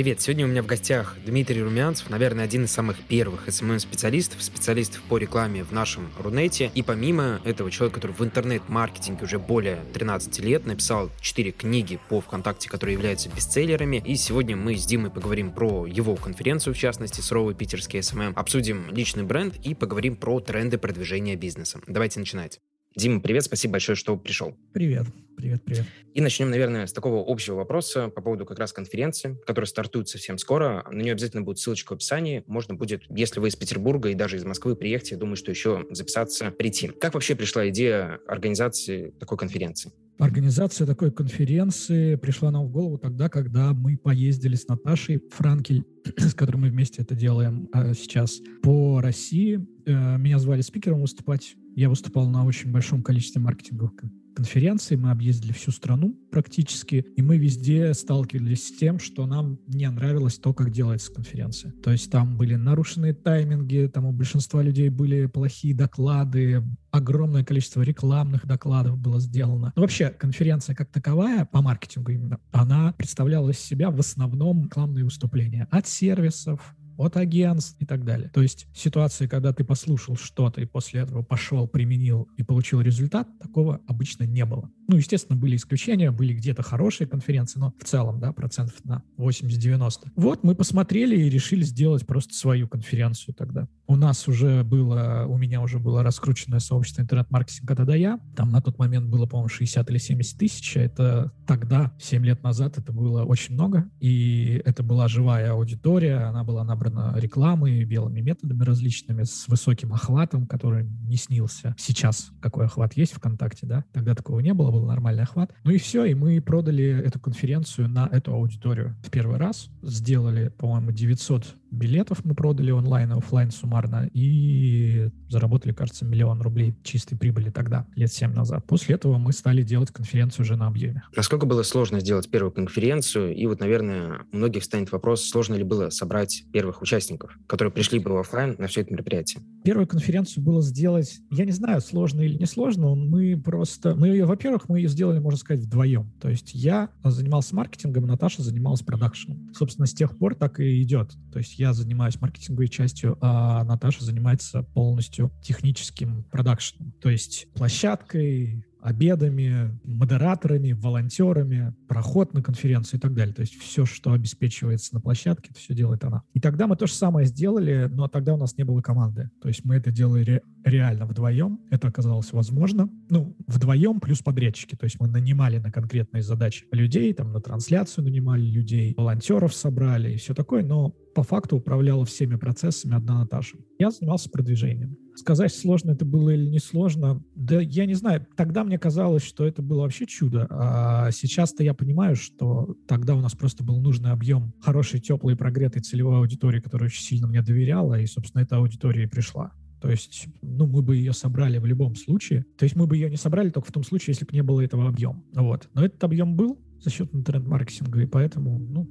Привет, сегодня у меня в гостях Дмитрий Румянцев, наверное, один из самых первых SMM-специалистов, специалистов по рекламе в нашем Рунете. И помимо этого, человек, который в интернет-маркетинге уже более 13 лет, написал 4 книги по ВКонтакте, которые являются бестселлерами. И сегодня мы с Димой поговорим про его конференцию, в частности, суровый питерский SMM, обсудим личный бренд и поговорим про тренды продвижения бизнеса. Давайте начинать. Дима, привет, спасибо большое, что пришел. Привет, привет, привет. И начнем, наверное, с такого общего вопроса по поводу как раз конференции, которая стартует совсем скоро. На нее обязательно будет ссылочка в описании. Можно будет, если вы из Петербурга и даже из Москвы приехать, я думаю, что еще записаться, прийти. Как вообще пришла идея организации такой конференции? Организация такой конференции пришла нам в голову тогда, когда мы поездили с Наташей Франкель, с которой мы вместе это делаем а сейчас, по России. Э, меня звали спикером выступать я выступал на очень большом количестве маркетинговых конференций, мы объездили всю страну практически, и мы везде сталкивались с тем, что нам не нравилось то, как делается конференция. То есть там были нарушенные тайминги, там у большинства людей были плохие доклады, огромное количество рекламных докладов было сделано. Но вообще конференция как таковая, по маркетингу именно, она представляла из себя в основном рекламные выступления от сервисов, от агентств и так далее. То есть ситуации, когда ты послушал что-то и после этого пошел, применил и получил результат, такого обычно не было. Ну, естественно, были исключения, были где-то хорошие конференции, но в целом, да, процентов на 80-90. Вот мы посмотрели и решили сделать просто свою конференцию тогда. У нас уже было, у меня уже было раскрученное сообщество интернет-маркетинга «Да-да я». Там на тот момент было, по-моему, 60 или 70 тысяч. Это тогда, 7 лет назад, это было очень много. И это была живая аудитория, она была набрана рекламой, белыми методами различными, с высоким охватом, который не снился. Сейчас какой охват есть ВКонтакте, да? Тогда такого не было, был нормальный охват. Ну и все, и мы продали эту конференцию на эту аудиторию в первый раз. Сделали, по-моему, 900 билетов мы продали онлайн и офлайн суммарно и заработали, кажется, миллион рублей чистой прибыли тогда, лет 7 назад. После этого мы стали делать конференцию уже на объеме. Насколько было сложно сделать первую конференцию? И вот, наверное, у многих станет вопрос, сложно ли было собрать первых участников, которые пришли бы в офлайн на все это мероприятие? Первую конференцию было сделать, я не знаю, сложно или не сложно, мы просто, мы ее, во-первых, мы ее сделали, можно сказать, вдвоем. То есть я занимался маркетингом, Наташа занималась продакшеном. Собственно, с тех пор так и идет. То есть я занимаюсь маркетинговой частью, а Наташа занимается полностью техническим продакшеном. То есть площадкой, обедами, модераторами, волонтерами, проход на конференцию и так далее. То есть все, что обеспечивается на площадке, это все делает она. И тогда мы то же самое сделали, но тогда у нас не было команды. То есть мы это делали ре- реально вдвоем. Это оказалось возможно. Ну, вдвоем плюс подрядчики. То есть мы нанимали на конкретные задачи людей, там на трансляцию нанимали людей, волонтеров собрали и все такое, но по факту управляла всеми процессами одна Наташа. Я занимался продвижением. Сказать, сложно это было или не сложно, да я не знаю. Тогда мне казалось, что это было вообще чудо. А сейчас-то я понимаю, что тогда у нас просто был нужный объем хорошей, теплой, прогретой целевой аудитории, которая очень сильно мне доверяла, и, собственно, эта аудитория и пришла. То есть, ну, мы бы ее собрали в любом случае. То есть мы бы ее не собрали только в том случае, если бы не было этого объема. Вот. Но этот объем был за счет интернет-маркетинга, и поэтому, ну,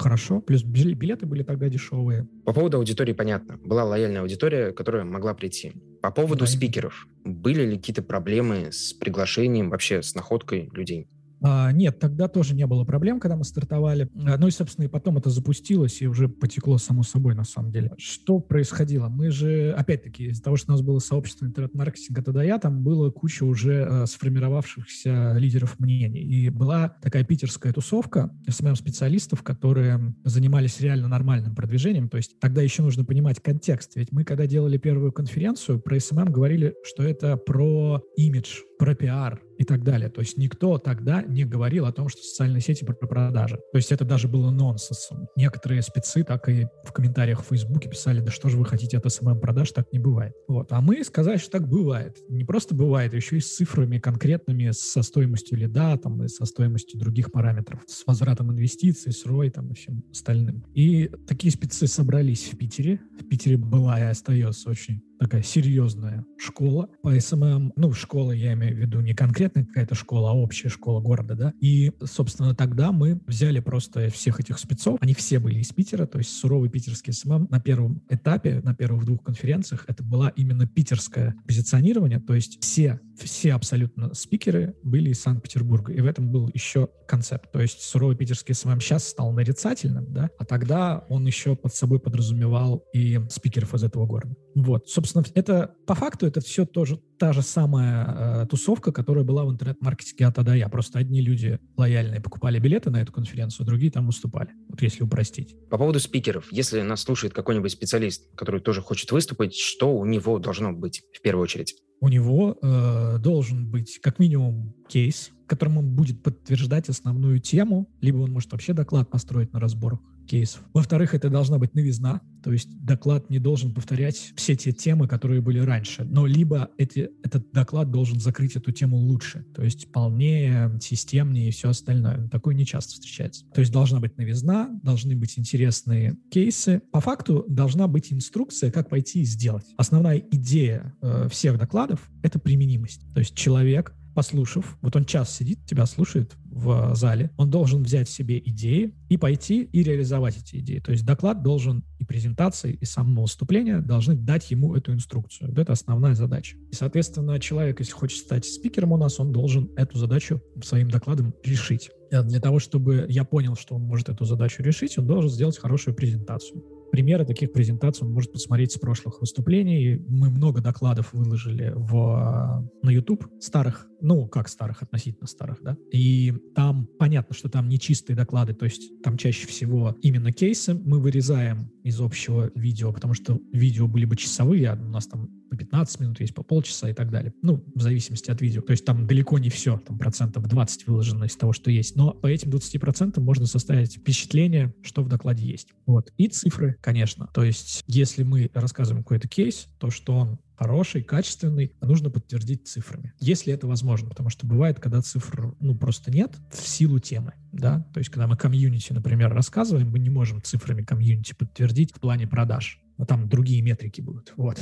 хорошо. Плюс билеты были тогда дешевые. По поводу аудитории понятно. Была лояльная аудитория, которая могла прийти. По поводу да. спикеров. Были ли какие-то проблемы с приглашением, вообще с находкой людей? А, нет, тогда тоже не было проблем, когда мы стартовали. А, ну и, собственно, и потом это запустилось и уже потекло само собой, на самом деле. Что происходило? Мы же, опять-таки, из-за того, что у нас было сообщество интернет-маркетинга тогда я, там было куча уже э, сформировавшихся лидеров мнений. И была такая питерская тусовка СММ-специалистов, которые занимались реально нормальным продвижением. То есть тогда еще нужно понимать контекст. Ведь мы, когда делали первую конференцию, про СММ говорили, что это про имидж, про пиар, и так далее. То есть никто тогда не говорил о том, что социальные сети про продажи. То есть это даже было нонсенсом. Некоторые спецы так и в комментариях в Фейсбуке писали, да что же вы хотите от СММ-продаж, так не бывает. Вот. А мы сказали, что так бывает. Не просто бывает, а еще и с цифрами конкретными, со стоимостью лида, там, и со стоимостью других параметров, с возвратом инвестиций, с ROI там, и всем остальным. И такие спецы собрались в Питере. В Питере была и остается очень такая серьезная школа по СММ. Ну, школа я имею в виду не конкретная какая-то школа, а общая школа города, да. И, собственно, тогда мы взяли просто всех этих спецов, они все были из Питера, то есть суровый питерский СММ на первом этапе, на первых двух конференциях, это была именно питерское позиционирование, то есть все, все абсолютно спикеры были из Санкт-Петербурга, и в этом был еще концепт, то есть суровый питерский СММ сейчас стал нарицательным, да, а тогда он еще под собой подразумевал и спикеров из этого города. Вот, собственно, это по факту это все тоже та же самая э, тусовка, которая была в интернет-маркетинге от А до Я. Просто одни люди лояльные покупали билеты на эту конференцию, другие там выступали. Вот если упростить. По поводу спикеров. Если нас слушает какой-нибудь специалист, который тоже хочет выступить, что у него должно быть в первую очередь? У него э, должен быть как минимум кейс, которым он будет подтверждать основную тему, либо он может вообще доклад построить на разборах кейсов. Во-вторых, это должна быть новизна, то есть доклад не должен повторять все те темы, которые были раньше, но либо эти, этот доклад должен закрыть эту тему лучше, то есть полнее, системнее и все остальное. Такое не часто встречается. То есть должна быть новизна, должны быть интересные кейсы. По факту должна быть инструкция, как пойти и сделать. Основная идея э, всех докладов — это применимость. То есть человек послушав, вот он час сидит, тебя слушает в зале, он должен взять себе идеи и пойти и реализовать эти идеи. То есть доклад должен и презентация, и само выступление должны дать ему эту инструкцию. Вот это основная задача. И, соответственно, человек, если хочет стать спикером у нас, он должен эту задачу своим докладом решить. Э, для того, чтобы я понял, что он может эту задачу решить, он должен сделать хорошую презентацию. Примеры таких презентаций он может посмотреть с прошлых выступлений. Мы много докладов выложили в, на YouTube старых, ну, как старых, относительно старых, да. И там понятно, что там не чистые доклады, то есть там чаще всего именно кейсы мы вырезаем из общего видео, потому что видео были бы часовые, а у нас там по 15 минут есть, по полчаса и так далее. Ну, в зависимости от видео. То есть там далеко не все, там процентов 20 выложено из того, что есть. Но по этим 20 процентам можно составить впечатление, что в докладе есть. Вот. И цифры, конечно. То есть если мы рассказываем какой-то кейс, то, что он хороший, качественный, нужно подтвердить цифрами, если это возможно, потому что бывает, когда цифр, ну, просто нет в силу темы, да, то есть когда мы комьюнити, например, рассказываем, мы не можем цифрами комьюнити подтвердить в плане продаж, но там другие метрики будут. Вот.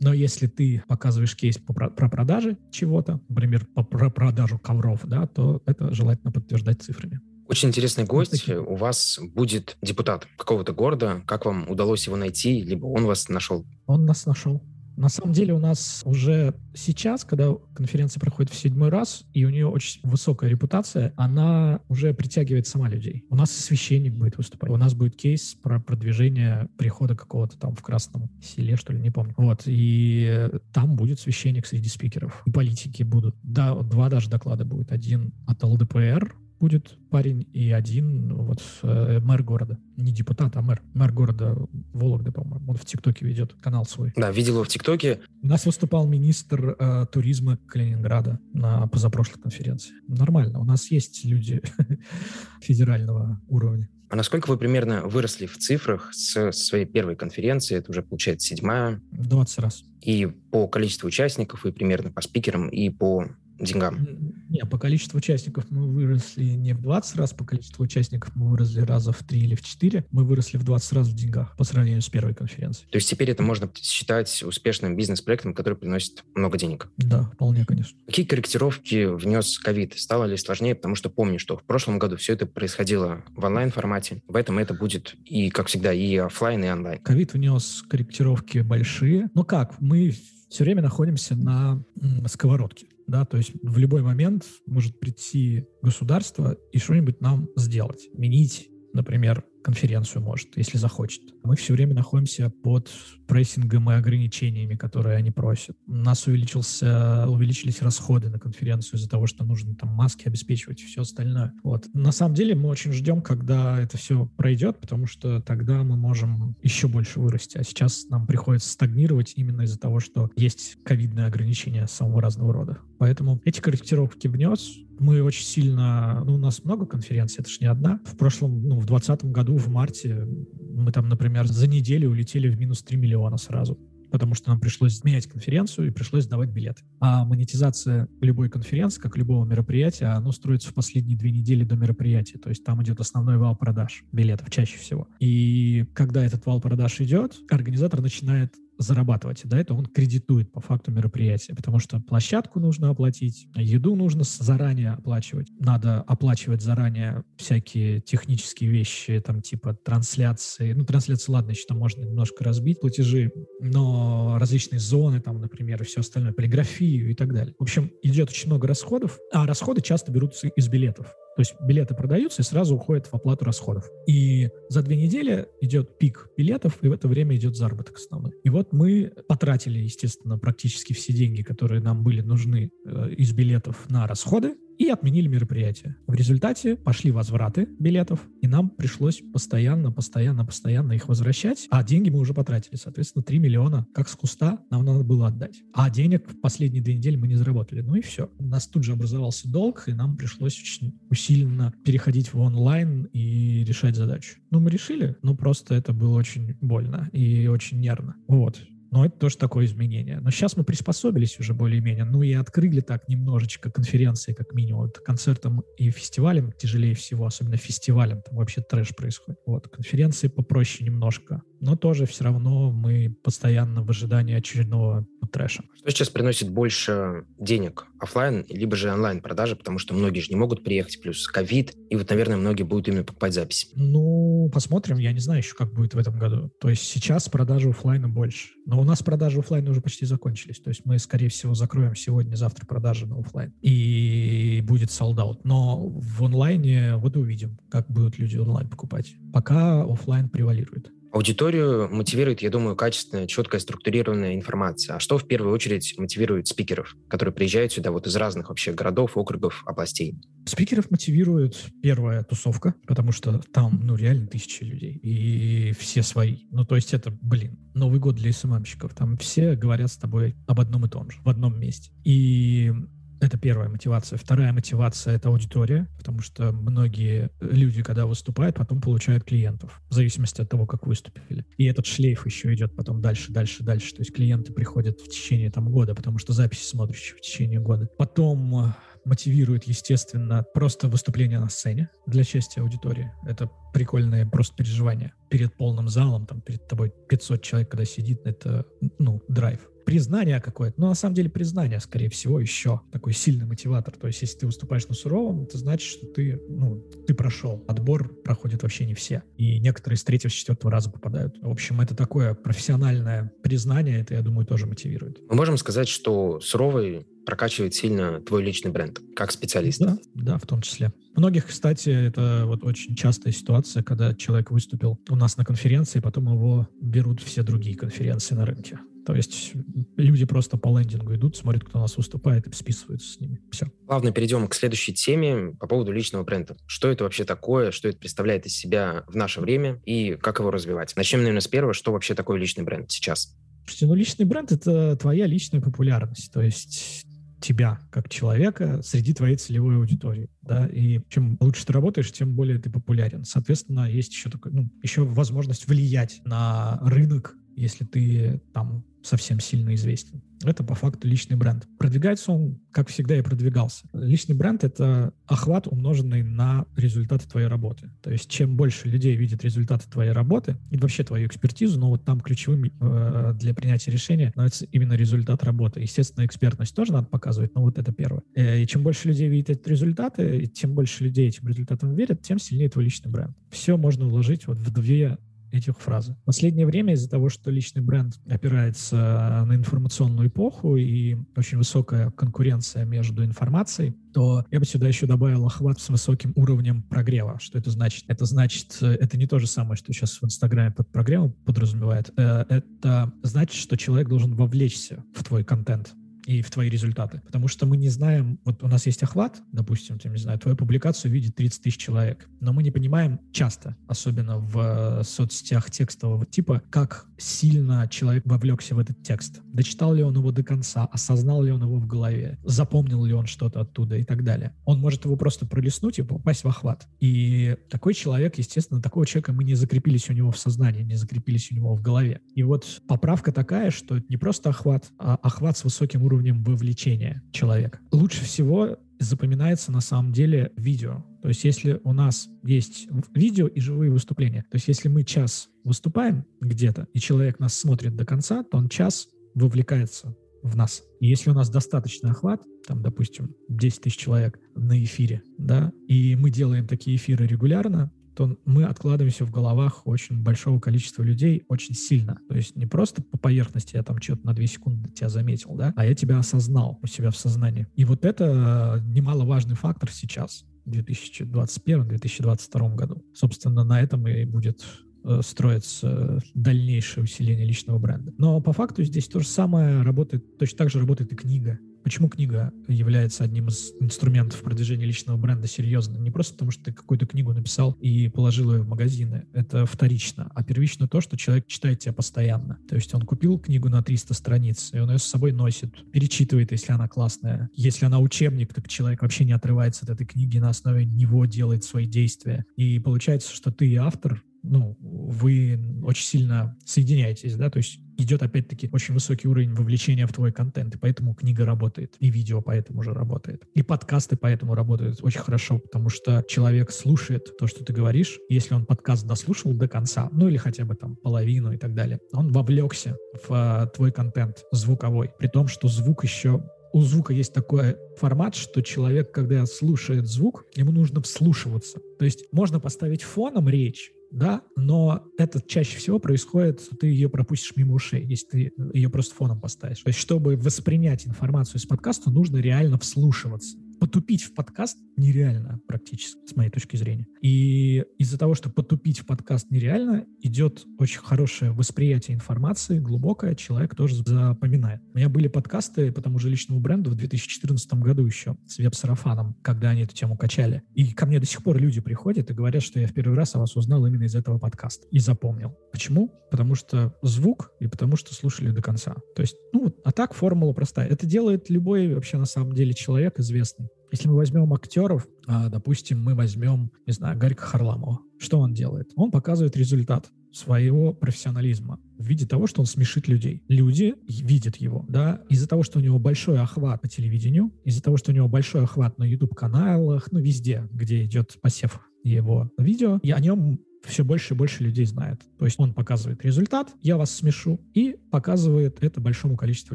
Но если ты показываешь кейс по, про продажи чего-то, например, по, про продажу ковров, да, то это желательно подтверждать цифрами. Очень интересный гость. У вас будет депутат какого-то города. Как вам удалось его найти, либо он вас нашел? Он нас нашел. На самом деле у нас уже сейчас, когда конференция проходит в седьмой раз, и у нее очень высокая репутация, она уже притягивает сама людей. У нас священник будет выступать. У нас будет кейс про продвижение прихода какого-то там в Красном селе, что ли, не помню. Вот. И там будет священник среди спикеров. И политики будут. Да, два даже доклада будет. Один от ЛДПР, будет парень и один вот э, мэр города. Не депутат, а мэр. Мэр города Вологды, по-моему. Он в ТикТоке ведет канал свой. Да, видел его в ТикТоке. У нас выступал министр э, туризма Калининграда на позапрошлой конференции. Нормально. У нас есть люди федерального уровня. А насколько вы примерно выросли в цифрах с своей первой конференции? Это уже, получается, седьмая. 20 раз. И по количеству участников, и примерно по спикерам, и по деньгам? Не, по количеству участников мы выросли не в 20 раз, по количеству участников мы выросли раза в 3 или в 4. Мы выросли в 20 раз в деньгах по сравнению с первой конференцией. То есть теперь это можно считать успешным бизнес-проектом, который приносит много денег? Да, вполне, конечно. Какие корректировки внес ковид? Стало ли сложнее? Потому что помню, что в прошлом году все это происходило в онлайн-формате. В этом это будет и, как всегда, и офлайн, и онлайн. Ковид внес корректировки большие. Ну как, мы все время находимся на сковородке да, то есть в любой момент может прийти государство и что-нибудь нам сделать, менить, например, конференцию может, если захочет. Мы все время находимся под прессингом и ограничениями, которые они просят. У нас увеличился, увеличились расходы на конференцию из-за того, что нужно там маски обеспечивать и все остальное. Вот. На самом деле мы очень ждем, когда это все пройдет, потому что тогда мы можем еще больше вырасти. А сейчас нам приходится стагнировать именно из-за того, что есть ковидные ограничения самого разного рода. Поэтому эти корректировки внес. Мы очень сильно... Ну, у нас много конференций, это же не одна. В прошлом, ну, в 2020 году, в марте, мы там, например, за неделю улетели в минус 3 миллиона сразу потому что нам пришлось менять конференцию и пришлось сдавать билеты. А монетизация любой конференции, как любого мероприятия, оно строится в последние две недели до мероприятия. То есть там идет основной вал продаж билетов чаще всего. И когда этот вал продаж идет, организатор начинает зарабатывать. Да, это он кредитует по факту мероприятия, потому что площадку нужно оплатить, еду нужно заранее оплачивать. Надо оплачивать заранее всякие технические вещи, там типа трансляции. Ну, трансляции, ладно, еще там можно немножко разбить платежи, но различные зоны, там, например, и все остальное, полиграфию и так далее. В общем, идет очень много расходов, а расходы часто берутся из билетов. То есть билеты продаются и сразу уходят в оплату расходов. И за две недели идет пик билетов, и в это время идет заработок основной. И вот мы потратили, естественно, практически все деньги, которые нам были нужны э, из билетов на расходы, и отменили мероприятие. В результате пошли возвраты билетов, и нам пришлось постоянно, постоянно, постоянно их возвращать, а деньги мы уже потратили. Соответственно, 3 миллиона как с куста нам надо было отдать. А денег в последние две недели мы не заработали. Ну и все. У нас тут же образовался долг, и нам пришлось очень усиленно переходить в онлайн и решать задачу. Ну, мы решили, но просто это было очень больно и очень нервно. Вот. Но это тоже такое изменение. Но сейчас мы приспособились уже более-менее. Ну и открыли так немножечко конференции, как минимум. Вот концертам и фестивалям тяжелее всего, особенно фестивалям. Там вообще трэш происходит. Вот, конференции попроще немножко но тоже все равно мы постоянно в ожидании очередного трэша. Что сейчас приносит больше денег? Офлайн либо же онлайн продажи, потому что многие же не могут приехать, плюс ковид, и вот, наверное, многие будут именно покупать записи. Ну, посмотрим, я не знаю еще, как будет в этом году. То есть сейчас продажи офлайна больше. Но нас продажи офлайна уже почти закончились. То есть мы, скорее всего, закроем сегодня-завтра продажи на офлайн. И будет солдат. Но в онлайне вот увидим, как будут люди онлайн покупать. Пока офлайн превалирует. Аудиторию мотивирует, я думаю, качественная, четкая, структурированная информация. А что в первую очередь мотивирует спикеров, которые приезжают сюда вот из разных вообще городов, округов, областей? Спикеров мотивирует первая тусовка, потому что там, ну, реально тысячи людей, и все свои. Ну, то есть это, блин, Новый год для СММщиков. Там все говорят с тобой об одном и том же, в одном месте. И это первая мотивация. Вторая мотивация — это аудитория, потому что многие люди, когда выступают, потом получают клиентов, в зависимости от того, как выступили. И этот шлейф еще идет потом дальше, дальше, дальше. То есть клиенты приходят в течение там, года, потому что записи смотришь в течение года. Потом э, мотивирует, естественно, просто выступление на сцене для части аудитории. Это прикольное просто переживание. Перед полным залом, там, перед тобой 500 человек, когда сидит, это, ну, драйв признание какое-то. Но на самом деле признание, скорее всего, еще такой сильный мотиватор. То есть, если ты выступаешь на суровом, это значит, что ты, ну, ты прошел. Отбор проходит вообще не все. И некоторые с третьего, с четвертого раза попадают. В общем, это такое профессиональное признание, это, я думаю, тоже мотивирует. Мы можем сказать, что суровый прокачивает сильно твой личный бренд, как специалист. Да, да, в том числе. Многих, кстати, это вот очень частая ситуация, когда человек выступил у нас на конференции, потом его берут все другие конференции на рынке. То есть люди просто по лендингу идут, смотрят, кто у нас выступает, и списываются с ними. Все. Плавно перейдем к следующей теме по поводу личного бренда. Что это вообще такое, что это представляет из себя в наше время и как его развивать? Начнем, наверное, с первого. Что вообще такое личный бренд сейчас? Слушайте, ну личный бренд — это твоя личная популярность. То есть тебя как человека среди твоей целевой аудитории, да, и чем лучше ты работаешь, тем более ты популярен. Соответственно, есть еще такой, ну, еще возможность влиять на рынок, если ты там совсем сильно известен. Это по факту личный бренд. Продвигается он, как всегда, и продвигался. Личный бренд — это охват, умноженный на результаты твоей работы. То есть чем больше людей видят результаты твоей работы и вообще твою экспертизу, но вот там ключевым э, для принятия решения становится именно результат работы. Естественно, экспертность тоже надо показывать, но вот это первое. Э, и чем больше людей видят эти результаты, и тем больше людей этим результатам верят, тем сильнее твой личный бренд. Все можно уложить вот в две этих фразы. В последнее время из-за того, что личный бренд опирается на информационную эпоху и очень высокая конкуренция между информацией, то я бы сюда еще добавил охват с высоким уровнем прогрева. Что это значит? Это значит, это не то же самое, что сейчас в Инстаграме под прогревом подразумевает. Э, это значит, что человек должен вовлечься в твой контент и в твои результаты. Потому что мы не знаем, вот у нас есть охват, допустим, я не знаю, твою публикацию видит 30 тысяч человек, но мы не понимаем часто, особенно в э, соцсетях текстового типа, как сильно человек вовлекся в этот текст. Дочитал ли он его до конца, осознал ли он его в голове, запомнил ли он что-то оттуда и так далее. Он может его просто пролистнуть и попасть в охват. И такой человек, естественно, такого человека мы не закрепились у него в сознании, не закрепились у него в голове. И вот поправка такая, что это не просто охват, а охват с высоким уровнем вовлечения человека. Лучше всего запоминается на самом деле видео. То есть если у нас есть видео и живые выступления, то есть если мы час выступаем где-то, и человек нас смотрит до конца, то он час вовлекается в нас. И если у нас достаточный охват, там, допустим, 10 тысяч человек на эфире, да, и мы делаем такие эфиры регулярно, то мы откладываемся в головах очень большого количества людей очень сильно. То есть не просто по поверхности я там что-то на 2 секунды тебя заметил, да, а я тебя осознал у себя в сознании. И вот это немаловажный фактор сейчас, в 2021-2022 году. Собственно, на этом и будет э, строится дальнейшее усиление личного бренда. Но по факту здесь то же самое работает, точно так же работает и книга. Почему книга является одним из инструментов продвижения личного бренда серьезно? Не просто потому, что ты какую-то книгу написал и положил ее в магазины. Это вторично. А первично то, что человек читает тебя постоянно. То есть он купил книгу на 300 страниц, и он ее с собой носит, перечитывает, если она классная. Если она учебник, так человек вообще не отрывается от этой книги, на основе него делает свои действия. И получается, что ты автор, ну, вы очень сильно соединяетесь, да, то есть идет опять-таки очень высокий уровень вовлечения в твой контент, и поэтому книга работает, и видео поэтому уже работает, и подкасты поэтому работают очень хорошо, потому что человек слушает то, что ты говоришь, если он подкаст дослушал до конца, ну или хотя бы там половину и так далее, он вовлекся в а, твой контент звуковой, при том, что звук еще у звука есть такой формат, что человек, когда слушает звук, ему нужно вслушиваться. То есть можно поставить фоном речь, да, но это чаще всего происходит, ты ее пропустишь мимо ушей, если ты ее просто фоном поставишь. То есть, чтобы воспринять информацию из подкаста, нужно реально вслушиваться потупить в подкаст нереально практически, с моей точки зрения. И из-за того, что потупить в подкаст нереально, идет очень хорошее восприятие информации, глубокое, человек тоже запоминает. У меня были подкасты по тому же личному бренду в 2014 году еще с веб-сарафаном, когда они эту тему качали. И ко мне до сих пор люди приходят и говорят, что я в первый раз о вас узнал именно из этого подкаста и запомнил. Почему? Потому что звук и потому что слушали до конца. То есть, ну, а так формула простая. Это делает любой вообще на самом деле человек известный. Если мы возьмем актеров, а, допустим, мы возьмем, не знаю, Гарика Харламова, что он делает? Он показывает результат своего профессионализма в виде того, что он смешит людей. Люди видят его, да, из-за того, что у него большой охват по телевидению, из-за того, что у него большой охват на YouTube-каналах, ну, везде, где идет посев его видео, и о нем все больше и больше людей знает. То есть он показывает результат, я вас смешу, и показывает это большому количеству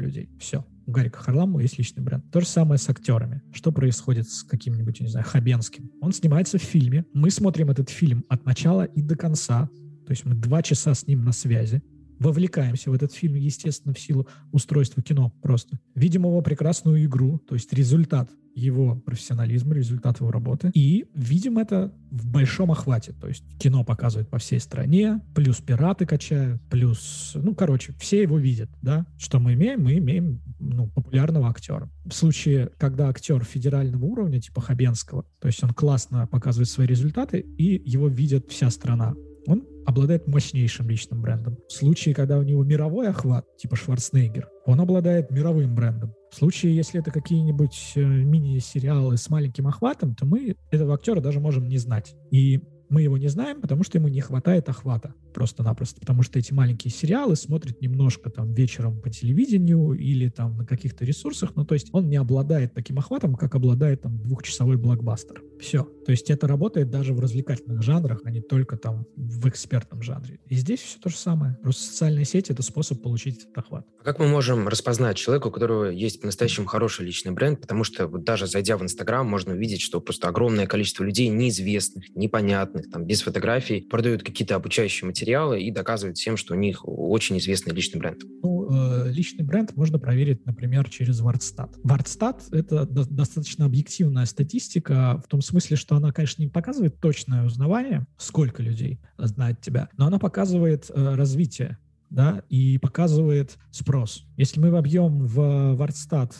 людей. Все. У Гарика Харламова есть личный бренд. То же самое с актерами. Что происходит с каким-нибудь, не знаю, Хабенским? Он снимается в фильме. Мы смотрим этот фильм от начала и до конца. То есть мы два часа с ним на связи вовлекаемся в этот фильм, естественно, в силу устройства кино просто. Видим его прекрасную игру, то есть результат его профессионализма, результат его работы. И видим это в большом охвате. То есть кино показывают по всей стране, плюс пираты качают, плюс, ну, короче, все его видят, да. Что мы имеем? Мы имеем, ну, популярного актера. В случае, когда актер федерального уровня, типа Хабенского, то есть он классно показывает свои результаты, и его видит вся страна он обладает мощнейшим личным брендом. В случае, когда у него мировой охват, типа Шварценеггер, он обладает мировым брендом. В случае, если это какие-нибудь э, мини-сериалы с маленьким охватом, то мы этого актера даже можем не знать. И мы его не знаем, потому что ему не хватает охвата просто-напросто, потому что эти маленькие сериалы смотрят немножко там вечером по телевидению или там на каких-то ресурсах, ну то есть он не обладает таким охватом, как обладает там двухчасовой блокбастер. Все. То есть это работает даже в развлекательных жанрах, а не только там в экспертном жанре. И здесь все то же самое. Просто социальные сети — это способ получить этот охват. А как мы можем распознать человека, у которого есть по-настоящему хороший личный бренд? Потому что вот даже зайдя в Инстаграм, можно увидеть, что просто огромное количество людей неизвестных, непонятных, там, без фотографий, продают какие-то обучающие материалы и доказывают всем, что у них очень известный личный бренд? Ну, э, личный бренд можно проверить, например, через Вартстат. Вартстат — это до- достаточно объективная статистика в том смысле, что она, конечно, не показывает точное узнавание, сколько людей знает тебя, но она показывает э, развитие да, и показывает спрос. Если мы вобьем в Вартстат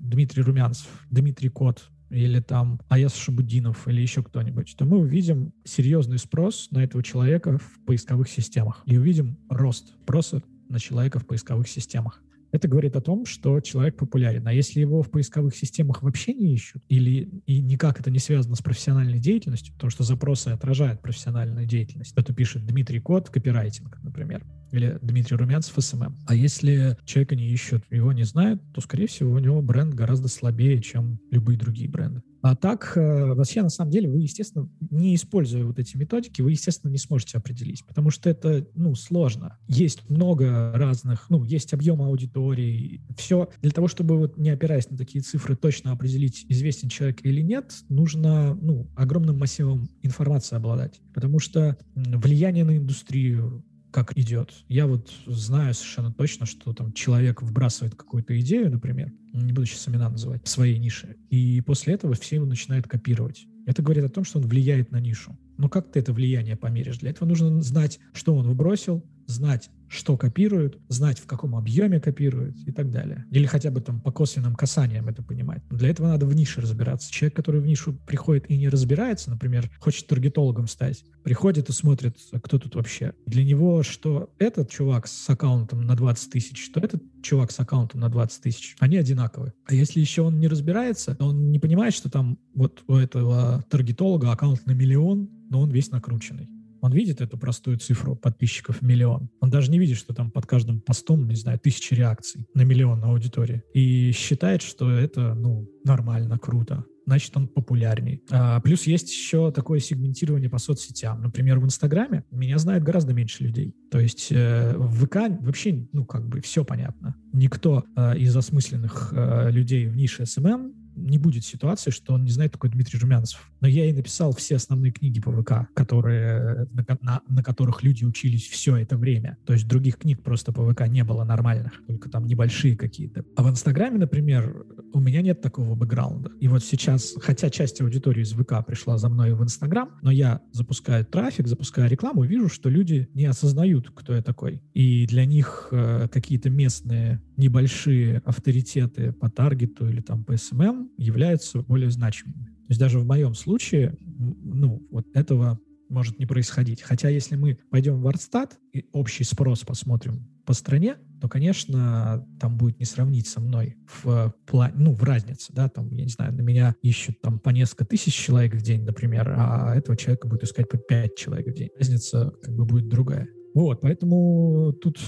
Дмитрий Румянцев, Дмитрий Кот, или там Аяс Шабудинов или еще кто-нибудь, то мы увидим серьезный спрос на этого человека в поисковых системах и увидим рост спроса на человека в поисковых системах. Это говорит о том, что человек популярен. А если его в поисковых системах вообще не ищут, или и никак это не связано с профессиональной деятельностью, потому что запросы отражают профессиональную деятельность. Кто-то пишет Дмитрий Кот, копирайтинг, например, или Дмитрий Румянцев, СММ. А если человека не ищут, его не знают, то, скорее всего, у него бренд гораздо слабее, чем любые другие бренды. А так, э, вообще, на самом деле, вы, естественно, не используя вот эти методики, вы, естественно, не сможете определить, потому что это, ну, сложно. Есть много разных, ну, есть объем аудитории, все. Для того, чтобы вот не опираясь на такие цифры, точно определить, известен человек или нет, нужно, ну, огромным массивом информации обладать, потому что влияние на индустрию, как идет. Я вот знаю совершенно точно, что там человек вбрасывает какую-то идею, например, не буду сейчас имена называть, своей нише, и после этого все его начинают копировать. Это говорит о том, что он влияет на нишу. Но как ты это влияние померишь? Для этого нужно знать, что он выбросил, знать, что копируют, знать, в каком объеме копируют и так далее. Или хотя бы там по косвенным касаниям это понимать. Но для этого надо в нише разбираться. Человек, который в нишу приходит и не разбирается, например, хочет таргетологом стать, приходит и смотрит, а кто тут вообще. Для него, что этот чувак с аккаунтом на 20 тысяч, что этот чувак с аккаунтом на 20 тысяч, они одинаковые. А если еще он не разбирается, он не понимает, что там вот у этого таргетолога аккаунт на миллион, но он весь накрученный. Он видит эту простую цифру подписчиков миллион. Он даже не видит, что там под каждым постом, не знаю, тысячи реакций на миллион аудитории. И считает, что это, ну, нормально, круто значит, он популярней. А, плюс есть еще такое сегментирование по соцсетям. Например, в Инстаграме меня знает гораздо меньше людей. То есть э, в ВК вообще, ну, как бы все понятно. Никто э, из осмысленных э, людей в нише СММ не будет ситуации, что он не знает такой Дмитрий Румянцев. Но я и написал все основные книги по ВК, которые, на, на, на которых люди учились все это время. То есть других книг просто по ВК не было нормальных, только там небольшие какие-то. А в Инстаграме, например, у меня нет такого бэкграунда. И вот сейчас, хотя часть аудитории из ВК пришла за мной в Инстаграм, но я запускаю трафик, запускаю рекламу, вижу, что люди не осознают, кто я такой. И для них э, какие-то местные небольшие авторитеты по таргету или там по СММ являются более значимыми. То есть даже в моем случае, ну, вот этого может не происходить. Хотя если мы пойдем в Wordstat и общий спрос посмотрим по стране, то, конечно, там будет не сравнить со мной в плане, ну, в разнице, да, там, я не знаю, на меня ищут там по несколько тысяч человек в день, например, а этого человека будет искать по пять человек в день. Разница как бы будет другая. Вот, поэтому тут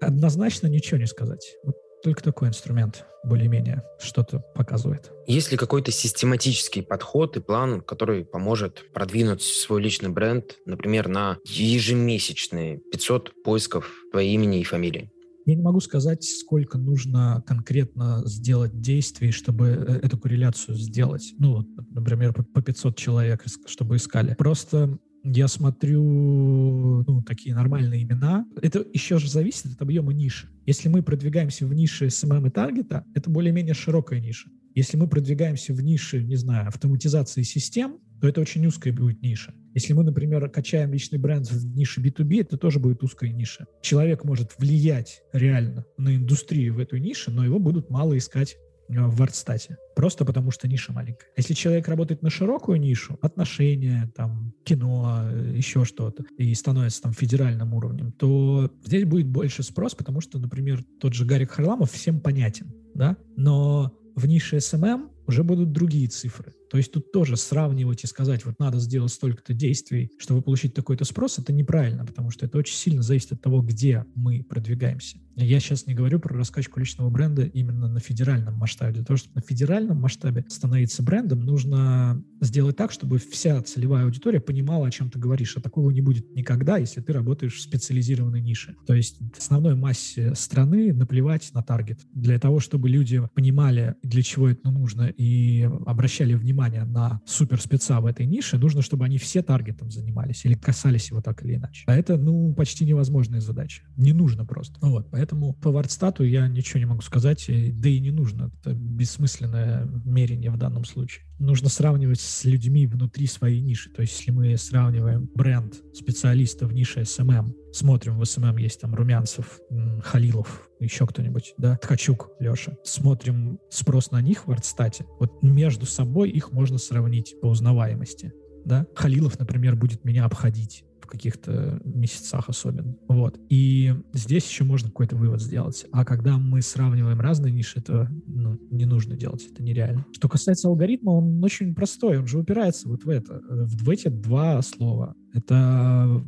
однозначно ничего не сказать. Вот только такой инструмент более-менее что-то показывает. Есть ли какой-то систематический подход и план, который поможет продвинуть свой личный бренд, например, на ежемесячные 500 поисков по имени и фамилии? Я не могу сказать, сколько нужно конкретно сделать действий, чтобы э, эту корреляцию сделать. Ну, например, по 500 человек, чтобы искали. Просто я смотрю ну, такие нормальные имена. Это еще же зависит от объема ниши. Если мы продвигаемся в нише SMM и таргета, это более-менее широкая ниша. Если мы продвигаемся в нише, не знаю, автоматизации систем, то это очень узкая будет ниша. Если мы, например, качаем личный бренд в нише B2B, это тоже будет узкая ниша. Человек может влиять реально на индустрию в эту нишу, но его будут мало искать в артстате. Просто потому, что ниша маленькая. Если человек работает на широкую нишу, отношения, там, кино, э, еще что-то, и становится там федеральным уровнем, то здесь будет больше спрос, потому что, например, тот же Гарик Харламов всем понятен, да, но в нише SMM уже будут другие цифры. То есть тут тоже сравнивать и сказать, вот надо сделать столько-то действий, чтобы получить такой-то спрос, это неправильно, потому что это очень сильно зависит от того, где мы продвигаемся. Я сейчас не говорю про раскачку личного бренда именно на федеральном масштабе. Для того, чтобы на федеральном масштабе становиться брендом, нужно сделать так, чтобы вся целевая аудитория понимала, о чем ты говоришь. А такого не будет никогда, если ты работаешь в специализированной нише. То есть основной массе страны наплевать на таргет. Для того, чтобы люди понимали, для чего это нужно, и обращали внимание на суперспеца в этой нише, нужно, чтобы они все таргетом занимались или касались его так или иначе. А это, ну, почти невозможная задача. Не нужно просто. Вот, поэтому по вардстату я ничего не могу сказать, да и не нужно. Это бессмысленное мерение в данном случае. Нужно сравнивать с людьми внутри своей ниши. То есть если мы сравниваем бренд специалиста в нише SMM, смотрим в SMM есть там Румянцев, Халилов, еще кто-нибудь, да, Ткачук, Леша. Смотрим спрос на них в Артстате. Вот между собой их можно сравнить по узнаваемости. Да? Халилов, например, будет меня обходить каких-то месяцах особенно. Вот. И здесь еще можно какой-то вывод сделать. А когда мы сравниваем разные ниши, это ну, не нужно делать, это нереально. Что касается алгоритма, он очень простой, он же упирается вот в это, в эти два слова. Это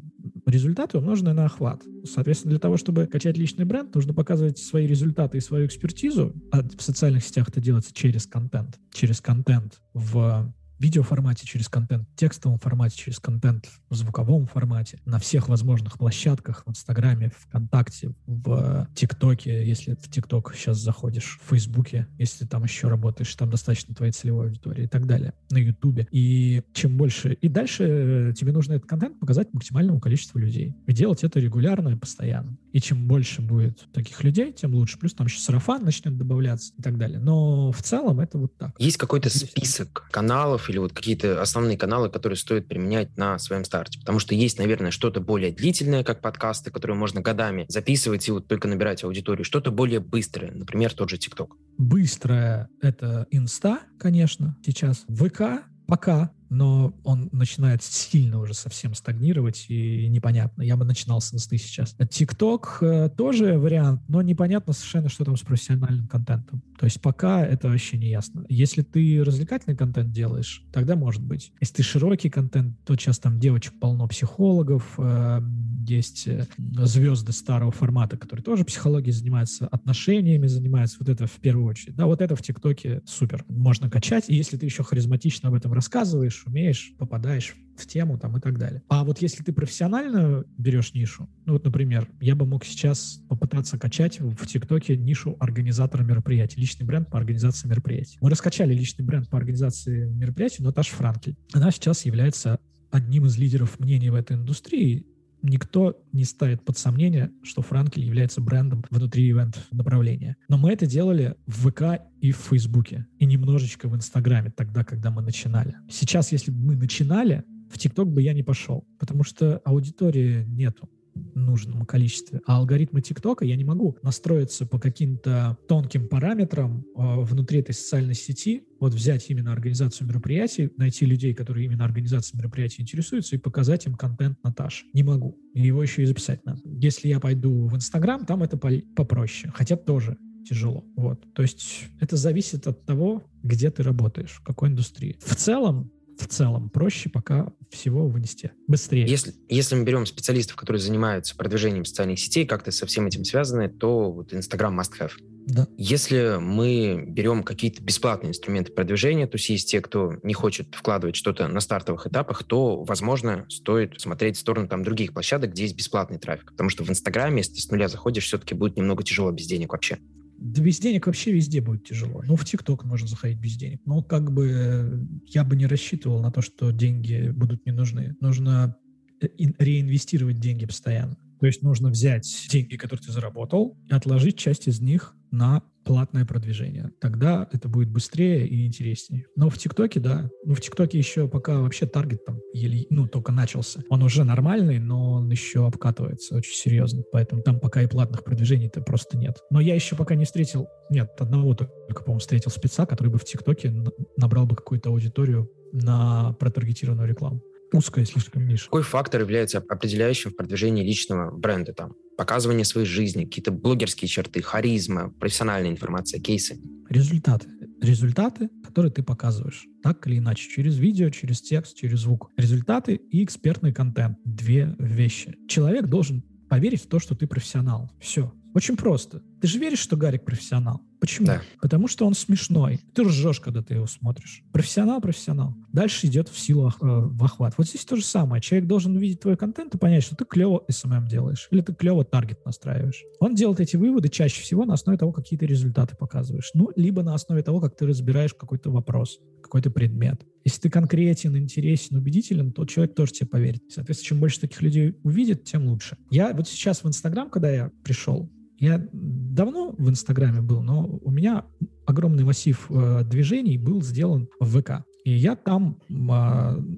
результаты, умноженные на охват. Соответственно, для того, чтобы качать личный бренд, нужно показывать свои результаты и свою экспертизу, а в социальных сетях это делается через контент. Через контент в видеоформате через контент, в текстовом формате через контент, в звуковом формате, на всех возможных площадках, в Инстаграме, ВКонтакте, в ТикТоке, если в ТикТок сейчас заходишь, в Фейсбуке, если там еще работаешь, там достаточно твоей целевой аудитории и так далее, на Ютубе. И чем больше... И дальше э, тебе нужно этот контент показать максимальному количеству людей. И делать это регулярно и постоянно. И чем больше будет таких людей, тем лучше. Плюс там еще сарафан начнет добавляться и так далее. Но в целом это вот так. Есть какой-то список каналов или вот какие-то основные каналы, которые стоит применять на своем старте? Потому что есть, наверное, что-то более длительное, как подкасты, которые можно годами записывать и вот только набирать аудиторию, что-то более быстрое, например, тот же ТикТок. Быстрое — это Инста, конечно, сейчас. ВК пока но он начинает сильно уже совсем стагнировать и непонятно. Я бы начинал с инсты сейчас. ТикТок э, тоже вариант, но непонятно совершенно, что там с профессиональным контентом. То есть пока это вообще не ясно. Если ты развлекательный контент делаешь, тогда может быть. Если ты широкий контент, то сейчас там девочек полно психологов, э, есть э, звезды старого формата, которые тоже психологией занимаются, отношениями занимаются. Вот это в первую очередь. Да, вот это в ТикТоке супер. Можно качать. И если ты еще харизматично об этом рассказываешь, знаешь, умеешь, попадаешь в тему там и так далее. А вот если ты профессионально берешь нишу, ну вот, например, я бы мог сейчас попытаться качать в ТикТоке нишу организатора мероприятий, личный бренд по организации мероприятий. Мы раскачали личный бренд по организации мероприятий, но Наташа Франкель. Она сейчас является одним из лидеров мнений в этой индустрии, никто не ставит под сомнение, что Франкель является брендом внутри ивент направления. Но мы это делали в ВК и в Фейсбуке, и немножечко в Инстаграме тогда, когда мы начинали. Сейчас, если бы мы начинали, в ТикТок бы я не пошел, потому что аудитории нету нужном количестве. А алгоритмы ТикТока я не могу настроиться по каким-то тонким параметрам э, внутри этой социальной сети, вот взять именно организацию мероприятий, найти людей, которые именно организацией мероприятий интересуются, и показать им контент Наташи. Не могу. Его еще и записать надо. Если я пойду в Инстаграм, там это попроще. Хотя тоже тяжело. Вот. То есть это зависит от того, где ты работаешь, в какой индустрии. В целом, в целом проще пока всего вынести. Быстрее. Если, если мы берем специалистов, которые занимаются продвижением социальных сетей, как-то со всем этим связаны, то вот Instagram must have. Да. Если мы берем какие-то бесплатные инструменты продвижения, то есть есть те, кто не хочет вкладывать что-то на стартовых этапах, то, возможно, стоит смотреть в сторону там других площадок, где есть бесплатный трафик. Потому что в Инстаграме, если ты с нуля заходишь, все-таки будет немного тяжело без денег вообще. Да без денег вообще везде будет тяжело. Ну, в ТикТок можно заходить без денег. Но как бы я бы не рассчитывал на то, что деньги будут не нужны. Нужно э, реинвестировать деньги постоянно. То есть нужно взять деньги, которые ты заработал, и отложить часть из них на платное продвижение. Тогда это будет быстрее и интереснее. Но в ТикТоке, да. Ну, в ТикТоке еще пока вообще таргет там еле, ну, только начался. Он уже нормальный, но он еще обкатывается очень серьезно. Поэтому там пока и платных продвижений-то просто нет. Но я еще пока не встретил... Нет, одного только, по-моему, встретил спеца, который бы в ТикТоке набрал бы какую-то аудиторию на протаргетированную рекламу узкая слишком ниша. Какой фактор является определяющим в продвижении личного бренда? Там, показывание своей жизни, какие-то блогерские черты, харизма, профессиональная информация, кейсы? Результаты. Результаты, которые ты показываешь. Так или иначе. Через видео, через текст, через звук. Результаты и экспертный контент. Две вещи. Человек должен поверить в то, что ты профессионал. Все. Очень просто. Ты же веришь, что Гарик профессионал? Почему? Да. Потому что он смешной. Ты ржешь, когда ты его смотришь. Профессионал, профессионал. Дальше идет в силу э, в охват. Вот здесь то же самое. Человек должен увидеть твой контент и понять, что ты клево SMM делаешь, или ты клево таргет настраиваешь. Он делает эти выводы чаще всего на основе того, какие ты результаты показываешь. Ну, либо на основе того, как ты разбираешь какой-то вопрос, какой-то предмет. Если ты конкретен, интересен, убедителен, то человек тоже тебе поверит. Соответственно, чем больше таких людей увидит, тем лучше. Я вот сейчас в Инстаграм, когда я пришел, я давно в Инстаграме был, но у меня огромный массив э, движений был сделан в ВК. И я там э,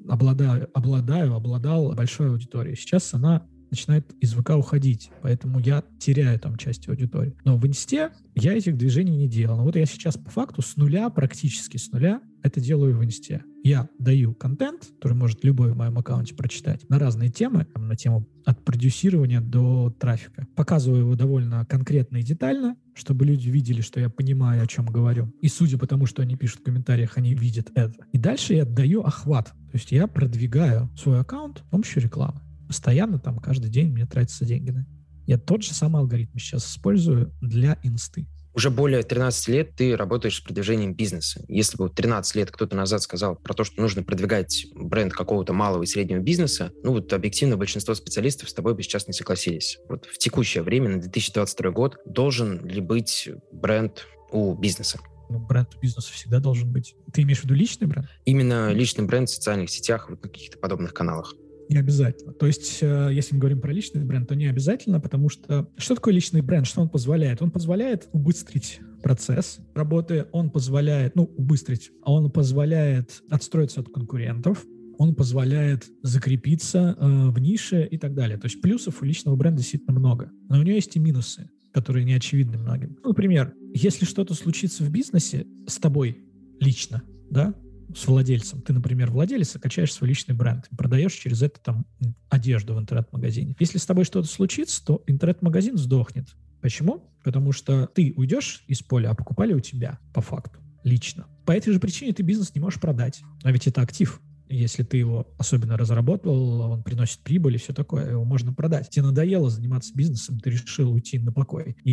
обладаю, обладаю, обладал большой аудиторией. Сейчас она начинает из ВК уходить, поэтому я теряю там часть аудитории. Но в Инсте я этих движений не делал. Вот я сейчас по факту с нуля, практически с нуля, это делаю в Инсте. Я даю контент, который может любой в моем аккаунте прочитать, на разные темы, на тему от продюсирования до трафика. Показываю его довольно конкретно и детально, чтобы люди видели, что я понимаю, о чем говорю. И судя по тому, что они пишут в комментариях, они видят это. И дальше я даю охват. То есть я продвигаю свой аккаунт с помощью рекламы. Постоянно там каждый день мне тратятся деньги на Я тот же самый алгоритм сейчас использую для инсты. Уже более 13 лет ты работаешь с продвижением бизнеса. Если бы 13 лет кто-то назад сказал про то, что нужно продвигать бренд какого-то малого и среднего бизнеса, ну вот объективно большинство специалистов с тобой бы сейчас не согласились. Вот в текущее время, на 2022 год, должен ли быть бренд у бизнеса? ну, бренд у бизнеса всегда должен быть. Ты имеешь в виду личный бренд? Именно личный бренд в социальных сетях, вот на каких-то подобных каналах. Не обязательно. То есть, э, если мы говорим про личный бренд, то не обязательно, потому что что такое личный бренд? Что он позволяет? Он позволяет убыстрить процесс работы, он позволяет, ну, убыстрить, а он позволяет отстроиться от конкурентов, он позволяет закрепиться э, в нише и так далее. То есть плюсов у личного бренда действительно много. Но у него есть и минусы, которые не очевидны многим. Ну, например, если что-то случится в бизнесе с тобой лично, да, с владельцем. Ты, например, владелец, качаешь свой личный бренд, продаешь через это там одежду в интернет-магазине. Если с тобой что-то случится, то интернет-магазин сдохнет. Почему? Потому что ты уйдешь из поля, а покупали у тебя по факту лично. По этой же причине ты бизнес не можешь продать. А ведь это актив. Если ты его особенно разработал, он приносит прибыль и все такое, его можно продать. Тебе надоело заниматься бизнесом, ты решил уйти на покой. И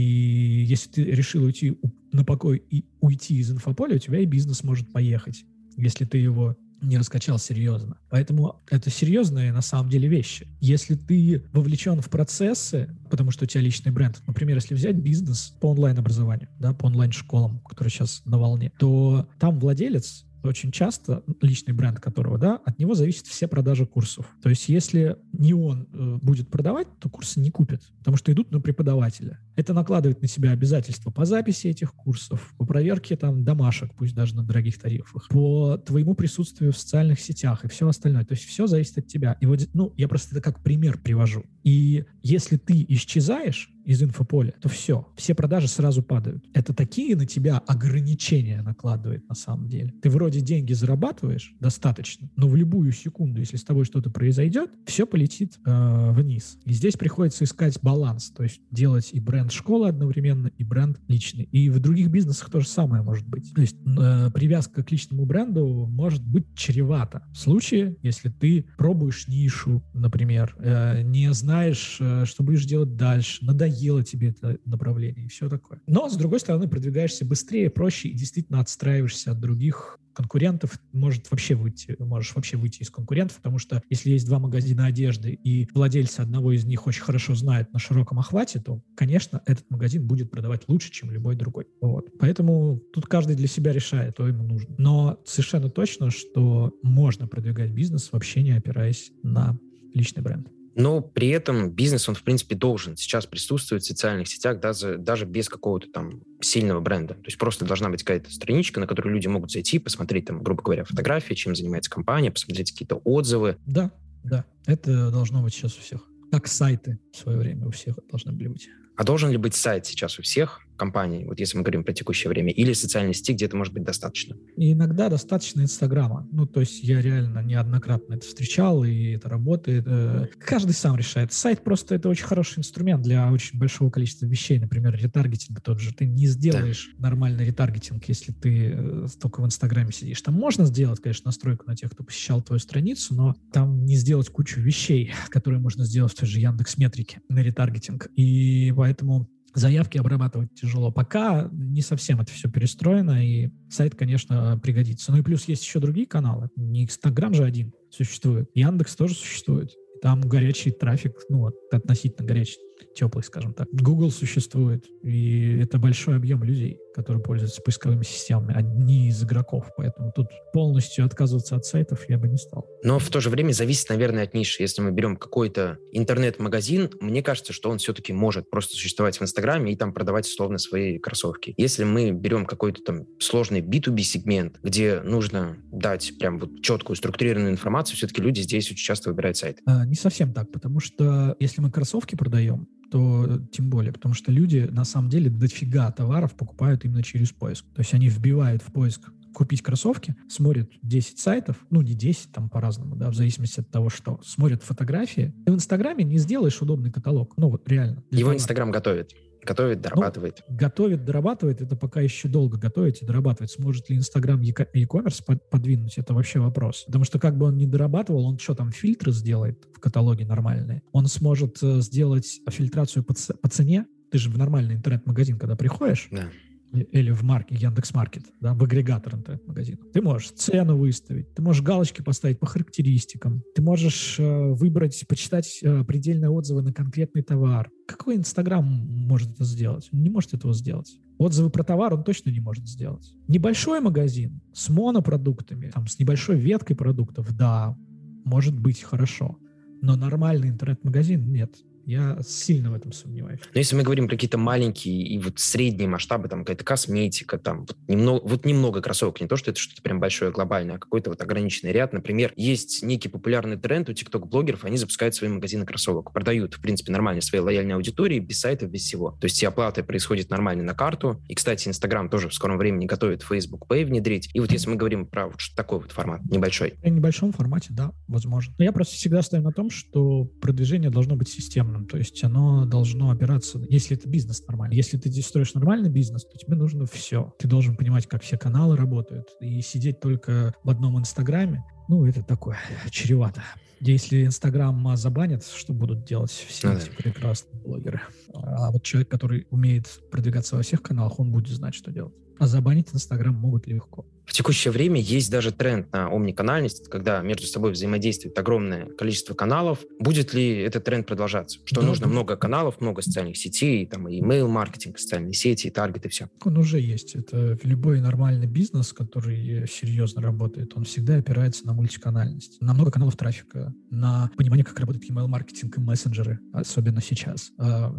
если ты решил уйти на покой и уйти из инфополя, у тебя и бизнес может поехать если ты его не раскачал серьезно. Поэтому это серьезные на самом деле вещи. Если ты вовлечен в процессы, потому что у тебя личный бренд, например, если взять бизнес по онлайн-образованию, да, по онлайн-школам, который сейчас на волне, то там владелец очень часто личный бренд которого, да, от него зависят все продажи курсов. То есть если не он э, будет продавать, то курсы не купят, потому что идут на преподавателя. Это накладывает на себя обязательства по записи этих курсов, по проверке там домашек, пусть даже на дорогих тарифах, по твоему присутствию в социальных сетях и все остальное. То есть все зависит от тебя. И вот, ну, я просто это как пример привожу. И если ты исчезаешь, из инфополя, то все, все продажи сразу падают. Это такие на тебя ограничения накладывает на самом деле. Ты вроде деньги зарабатываешь достаточно, но в любую секунду, если с тобой что-то произойдет, все полетит э, вниз. И здесь приходится искать баланс, то есть делать и бренд школы одновременно, и бренд личный. И в других бизнесах то же самое может быть. То есть э, привязка к личному бренду может быть чревата в случае, если ты пробуешь нишу, например, э, не знаешь, э, что будешь делать дальше, надоело тебе это направление и все такое. Но, с другой стороны, продвигаешься быстрее, проще и действительно отстраиваешься от других конкурентов, может вообще выйти, можешь вообще выйти из конкурентов, потому что если есть два магазина одежды и владельцы одного из них очень хорошо знают на широком охвате, то, конечно, этот магазин будет продавать лучше, чем любой другой. Вот. Поэтому тут каждый для себя решает, что ему нужно. Но совершенно точно, что можно продвигать бизнес, вообще не опираясь на личный бренд. Но при этом бизнес, он, в принципе, должен сейчас присутствовать в социальных сетях даже, даже без какого-то там сильного бренда. То есть просто должна быть какая-то страничка, на которую люди могут зайти, посмотреть там, грубо говоря, фотографии, чем занимается компания, посмотреть какие-то отзывы. Да, да. Это должно быть сейчас у всех. Как сайты в свое время у всех должны были быть. А должен ли быть сайт сейчас у всех? Компании, вот если мы говорим про текущее время, или социальной сети, где это может быть достаточно? И иногда достаточно Инстаграма. Ну, то есть я реально неоднократно это встречал, и это работает. Э, каждый сам решает. Сайт просто это очень хороший инструмент для очень большого количества вещей. Например, ретаргетинг тот же. Ты не сделаешь да. нормальный ретаргетинг, если ты э, только в Инстаграме сидишь. Там можно сделать, конечно, настройку на тех, кто посещал твою страницу, но там не сделать кучу вещей, которые можно сделать в той же Яндекс Метрике на ретаргетинг. И поэтому заявки обрабатывать тяжело. Пока не совсем это все перестроено, и сайт, конечно, пригодится. Ну и плюс есть еще другие каналы. Не Инстаграм же один существует. Яндекс тоже существует. Там горячий трафик, ну, относительно горячий теплый, скажем так. Google существует, и это большой объем людей, которые пользуются поисковыми системами, одни из игроков, поэтому тут полностью отказываться от сайтов я бы не стал. Но в то же время зависит, наверное, от ниши. Если мы берем какой-то интернет-магазин, мне кажется, что он все-таки может просто существовать в Инстаграме и там продавать условно свои кроссовки. Если мы берем какой-то там сложный B2B сегмент, где нужно дать прям вот четкую структурированную информацию, все-таки люди здесь очень часто выбирают сайт. А, не совсем так, потому что если мы кроссовки продаем, то тем более, потому что люди на самом деле дофига товаров покупают именно через поиск. То есть они вбивают в поиск купить кроссовки, смотрят 10 сайтов, ну не 10, там по-разному, да, в зависимости от того, что, смотрят фотографии. Ты в Инстаграме не сделаешь удобный каталог, ну вот реально. Его Инстаграм готовит Готовит, дорабатывает. Ну, готовит, дорабатывает. Это пока еще долго готовить и дорабатывать. Сможет ли Инстаграм e-commerce подвинуть? Это вообще вопрос. Потому что как бы он ни дорабатывал, он что там, фильтры сделает в каталоге нормальные? Он сможет э, сделать фильтрацию по, по цене? Ты же в нормальный интернет-магазин, когда приходишь, да или в марке, Яндекс Маркет, да, в агрегатор интернет-магазина. Ты можешь цену выставить, ты можешь галочки поставить по характеристикам, ты можешь э, выбрать, почитать э, предельные отзывы на конкретный товар. Какой Инстаграм может это сделать? Он не может этого сделать. Отзывы про товар он точно не может сделать. Небольшой магазин с монопродуктами, там, с небольшой веткой продуктов, да, может быть хорошо. Но нормальный интернет-магазин нет. Я сильно в этом сомневаюсь. Но если мы говорим про какие-то маленькие и вот средние масштабы, там какая-то косметика, там вот немного, вот немного кроссовок, не то, что это что-то прям большое, глобальное, а какой-то вот ограниченный ряд. Например, есть некий популярный тренд у тикток-блогеров, они запускают свои магазины кроссовок, продают, в принципе, нормально своей лояльной аудитории, без сайтов, без всего. То есть все оплаты происходят нормально на карту. И, кстати, Инстаграм тоже в скором времени готовит Facebook Pay внедрить. И вот если мы говорим про вот такой вот формат, небольшой. В небольшом формате, да, возможно. Но я просто всегда ставлю на том, что продвижение должно быть системным. То есть оно должно опираться, если это бизнес нормальный. Если ты здесь строишь нормальный бизнес, то тебе нужно все. Ты должен понимать, как все каналы работают. И сидеть только в одном Инстаграме, ну, это такое, чревато. Если Инстаграм забанят, что будут делать все эти прекрасные блогеры? А вот человек, который умеет продвигаться во всех каналах, он будет знать, что делать. А забанить Инстаграм могут легко. В текущее время есть даже тренд на омниканальность, когда между собой взаимодействует огромное количество каналов. Будет ли этот тренд продолжаться? Что да, нужно много каналов, много социальных сетей, там и email-маркетинг, социальные сети, и таргеты, все. Он уже есть. Это любой нормальный бизнес, который серьезно работает, он всегда опирается на мультиканальность, на много каналов трафика, на понимание, как работает email-маркетинг и мессенджеры, особенно сейчас, а,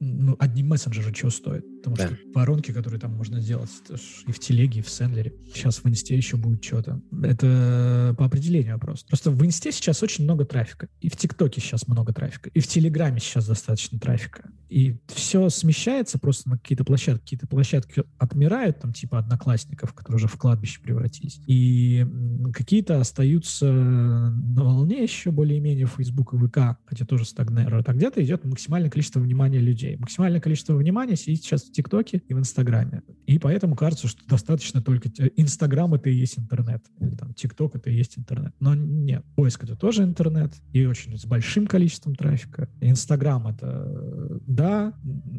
ну, одни мессенджеры чего стоят. Потому да. что воронки, которые там можно сделать и в телеге, и в сендлере. Сейчас в инсте еще будет что-то. Это по определению просто. Просто в инсте сейчас очень много трафика. И в тиктоке сейчас много трафика. И в телеграме сейчас достаточно трафика. И все смещается просто на какие-то площадки. Какие-то площадки отмирают, там типа одноклассников, которые уже в кладбище превратились. И какие-то остаются на волне еще более-менее Facebook и ВК, хотя тоже стагнируют. А где-то идет максимальное количество внимания людей. Максимальное количество внимания сейчас в ТикТоке и в Инстаграме. И поэтому кажется, что достаточно только Инстаграм это и есть интернет. Или там ТикТок это и есть интернет. Но нет. Поиск это тоже интернет. И очень с большим количеством трафика. Инстаграм это да,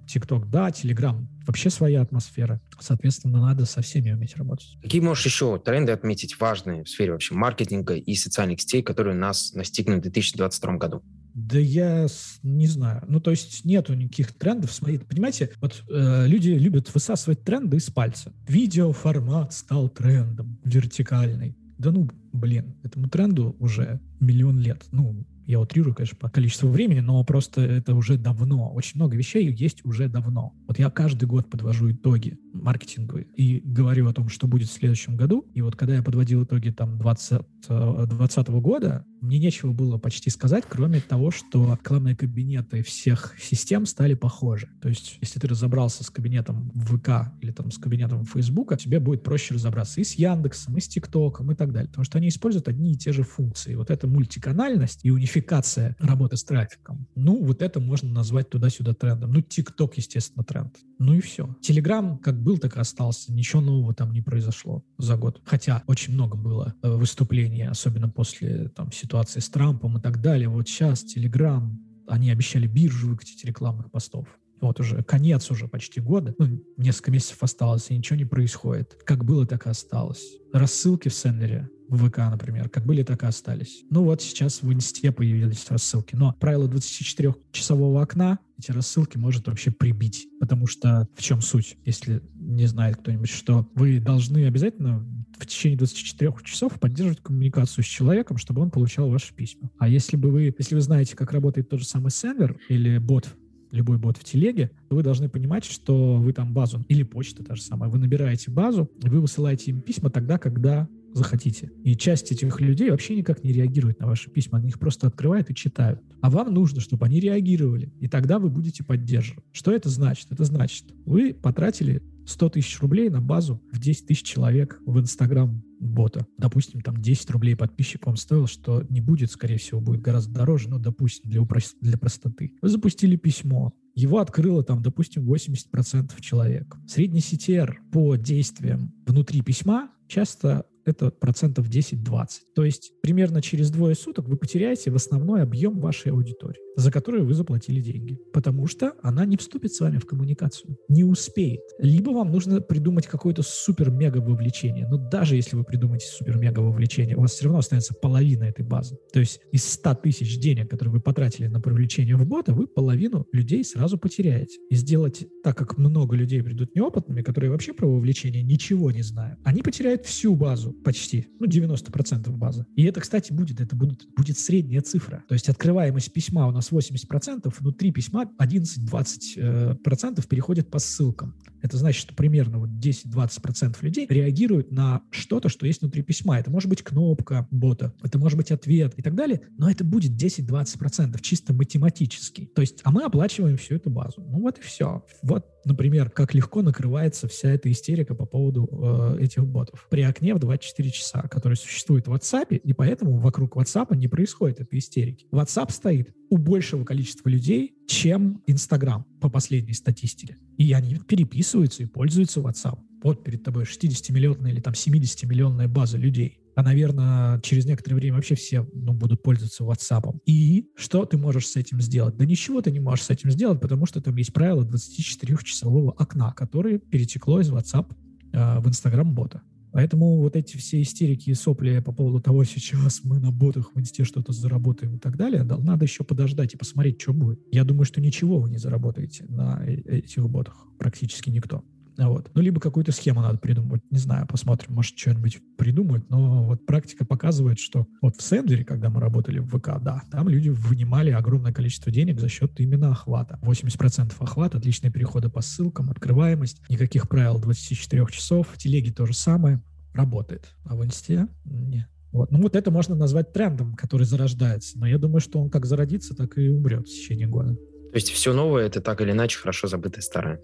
ТикТок да, Телеграм вообще своя атмосфера. Соответственно, надо со всеми уметь работать. Какие можешь еще тренды отметить важные в сфере вообще маркетинга и социальных сетей, которые нас настигнут в 2022 году? Да я не знаю. Ну, то есть нету никаких трендов. Смотрите, понимаете, вот э, люди любят высасывать тренды из пальца. Видеоформат стал трендом, вертикальный. Да ну, блин, этому тренду уже миллион лет. Ну, я утрирую, конечно, по количеству времени, но просто это уже давно. Очень много вещей есть уже давно. Вот я каждый год подвожу итоги маркетинговые и говорю о том, что будет в следующем году. И вот когда я подводил итоги там 20, 2020 э, года, мне нечего было почти сказать, кроме того, что рекламные кабинеты всех систем стали похожи. То есть, если ты разобрался с кабинетом ВК или там с кабинетом Фейсбука, тебе будет проще разобраться и с Яндексом, и с ТикТоком, и так далее. Потому что они используют одни и те же функции. Вот эта мультиканальность и унификация работы с трафиком, ну, вот это можно назвать туда-сюда трендом. Ну, ТикТок, естественно, тренд. Ну и все. Телеграм как был, так и остался. Ничего нового там не произошло за год. Хотя очень много было э, выступлений, особенно после там, ситуации с Трампом и так далее. Вот сейчас Телеграм, они обещали биржу выкатить рекламных постов. Вот уже конец уже почти года, ну, несколько месяцев осталось, и ничего не происходит. Как было, так и осталось. Рассылки в Сендере в ВК, например, как были, так и остались. Ну вот сейчас в Инсте появились рассылки. Но правило 24-часового окна эти рассылки может вообще прибить. Потому что в чем суть, если не знает кто-нибудь, что вы должны обязательно в течение 24 часов поддерживать коммуникацию с человеком, чтобы он получал ваши письма. А если бы вы, если вы знаете, как работает тот же самый сендер или бот любой бот в телеге, то вы должны понимать, что вы там базу, или почта та же самая, вы набираете базу, и вы высылаете им письма тогда, когда захотите. И часть этих людей вообще никак не реагирует на ваши письма, они их просто открывают и читают. А вам нужно, чтобы они реагировали, и тогда вы будете поддерживать. Что это значит? Это значит, вы потратили 100 тысяч рублей на базу в 10 тысяч человек в Инстаграм бота. Допустим, там 10 рублей подписчик вам стоил, что не будет, скорее всего, будет гораздо дороже, но, допустим, для, упрос... для простоты. Вы запустили письмо, его открыло там, допустим, 80% человек. Средний CTR по действиям внутри письма часто это процентов 10-20. То есть примерно через двое суток вы потеряете в основной объем вашей аудитории, за которую вы заплатили деньги, потому что она не вступит с вами в коммуникацию, не успеет. Либо вам нужно придумать какое-то супер-мега вовлечение, но даже если вы придумаете супер-мега вовлечение, у вас все равно останется половина этой базы. То есть из 100 тысяч денег, которые вы потратили на привлечение в бота, вы половину людей сразу потеряете. И сделать так, как много людей придут неопытными, которые вообще про вовлечение ничего не знают, они потеряют всю базу, почти, ну, 90% базы. И это, кстати, будет, это будет, будет средняя цифра. То есть открываемость письма у нас 80%, внутри письма 11-20% э, переходит по ссылкам. Это значит, что примерно вот 10-20% людей реагируют на что-то, что есть внутри письма. Это может быть кнопка бота, это может быть ответ и так далее, но это будет 10-20% чисто математически. То есть, а мы оплачиваем всю эту базу. Ну вот и все. Вот, например, как легко накрывается вся эта истерика по поводу э, этих ботов. При окне в 24 часа, который существует в WhatsApp, и поэтому вокруг WhatsApp не происходит этой истерики. WhatsApp стоит у большего количества людей, чем Instagram по последней статистике. И они переписываются и пользуются WhatsApp. Вот перед тобой 60-миллионная или там 70-миллионная база людей. А, наверное, через некоторое время вообще все ну, будут пользоваться WhatsApp. И что ты можешь с этим сделать? Да ничего ты не можешь с этим сделать, потому что там есть правило 24-часового окна, которое перетекло из WhatsApp э, в Instagram-бота. Поэтому вот эти все истерики и сопли по поводу того, сейчас мы на ботах в инсте что-то заработаем и так далее, надо еще подождать и посмотреть, что будет. Я думаю, что ничего вы не заработаете на э, этих ботах, практически никто. Вот. Ну, либо какую-то схему надо придумать. Не знаю, посмотрим, может, что-нибудь придумают. Но вот практика показывает, что вот в Сендлере, когда мы работали в ВК, да, там люди вынимали огромное количество денег за счет именно охвата. 80% охват, отличные переходы по ссылкам, открываемость, никаких правил 24 часов. В телеге то же самое. Работает. А в инсте нет. Вот. Ну вот это можно назвать трендом, который зарождается. Но я думаю, что он как зародится, так и умрет в течение года. То есть все новое — это так или иначе хорошо забытое старое?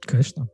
Конечно.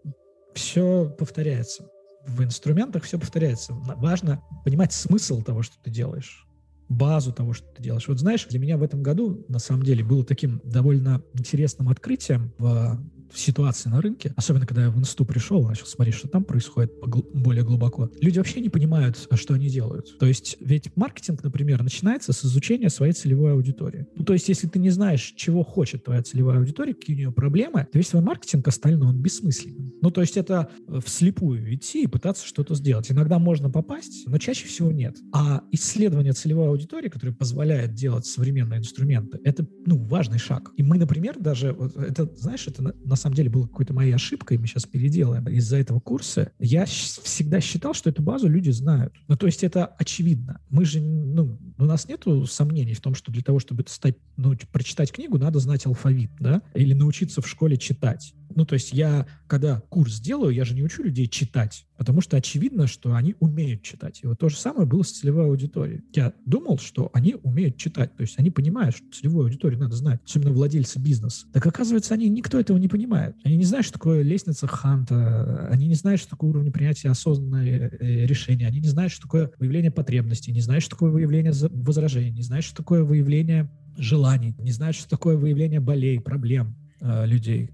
Все повторяется. В инструментах все повторяется. Важно понимать смысл того, что ты делаешь базу того, что ты делаешь. Вот знаешь, для меня в этом году, на самом деле, было таким довольно интересным открытием в ситуации на рынке, особенно когда я в инсту пришел, начал смотреть, что там происходит более глубоко, люди вообще не понимают, что они делают. То есть ведь маркетинг, например, начинается с изучения своей целевой аудитории. Ну, то есть если ты не знаешь, чего хочет твоя целевая аудитория, какие у нее проблемы, то весь твой маркетинг остальной, он бессмысленен. Ну, то есть это э, вслепую идти и пытаться что-то сделать. Иногда можно попасть, но чаще всего нет. А исследование целевой аудитории, которое позволяет делать современные инструменты, это, ну, важный шаг. И мы, например, даже, вот это, знаешь, это на, на самом деле было какой-то моей ошибкой, мы сейчас переделаем из-за этого курса, я всегда считал, что эту базу люди знают. Ну, то есть это очевидно. Мы же, ну, у нас нету сомнений в том, что для того, чтобы стать, ну, прочитать книгу, надо знать алфавит, да, или научиться в школе читать. Ну, то есть я, когда курс делаю, я же не учу людей читать, потому что очевидно, что они умеют читать. И вот то же самое было с целевой аудиторией. Я думал, что они умеют читать, то есть они понимают, что целевую аудиторию надо знать, особенно владельцы бизнеса. Так оказывается, они никто этого не понимает. Они не знают, что такое лестница Ханта, они не знают, что такое уровень принятия осознанное э, решения, они не знают, что такое выявление потребностей, не знают, что такое выявление возражений, не знают, что такое выявление желаний, не знают, что такое выявление болей, проблем э, людей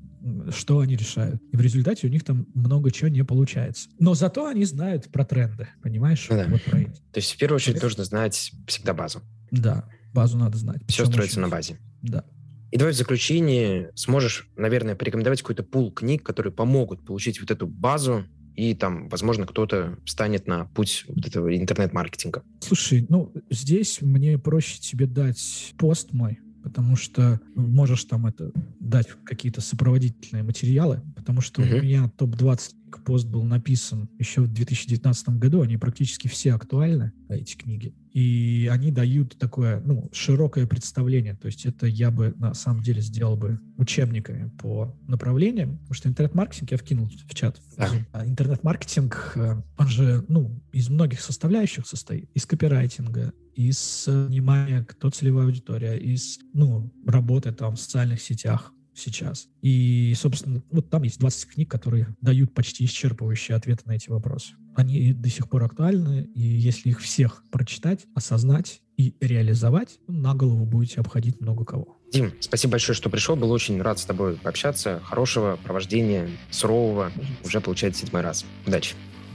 что они решают. И в результате у них там много чего не получается. Но зато они знают про тренды, понимаешь? Да. Вот про эти. То есть в первую очередь нужно знать всегда базу. Да, базу надо знать. Все строится на базе. Да. И давай в заключение сможешь, наверное, порекомендовать какой-то пул книг, которые помогут получить вот эту базу, и там, возможно, кто-то встанет на путь вот этого интернет-маркетинга. Слушай, ну, здесь мне проще тебе дать пост мой, потому что можешь там это дать какие-то сопроводительные материалы, потому что uh-huh. у меня топ-20 пост был написан еще в 2019 году, они практически все актуальны, эти книги, и они дают такое, ну, широкое представление, то есть это я бы на самом деле сделал бы учебниками по направлениям, потому что интернет-маркетинг я вкинул в чат. Uh-huh. Интернет-маркетинг, э, он же, ну, из многих составляющих состоит, из копирайтинга, из внимания, кто целевая аудитория, из, ну, работы там в социальных сетях, сейчас. И, собственно, вот там есть 20 книг, которые дают почти исчерпывающие ответы на эти вопросы. Они до сих пор актуальны, и если их всех прочитать, осознать и реализовать, на голову будете обходить много кого. Дим, спасибо большое, что пришел. Был очень рад с тобой пообщаться. Хорошего провождения, сурового. Уже получается седьмой раз. Удачи.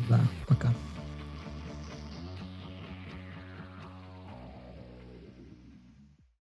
Да, пока.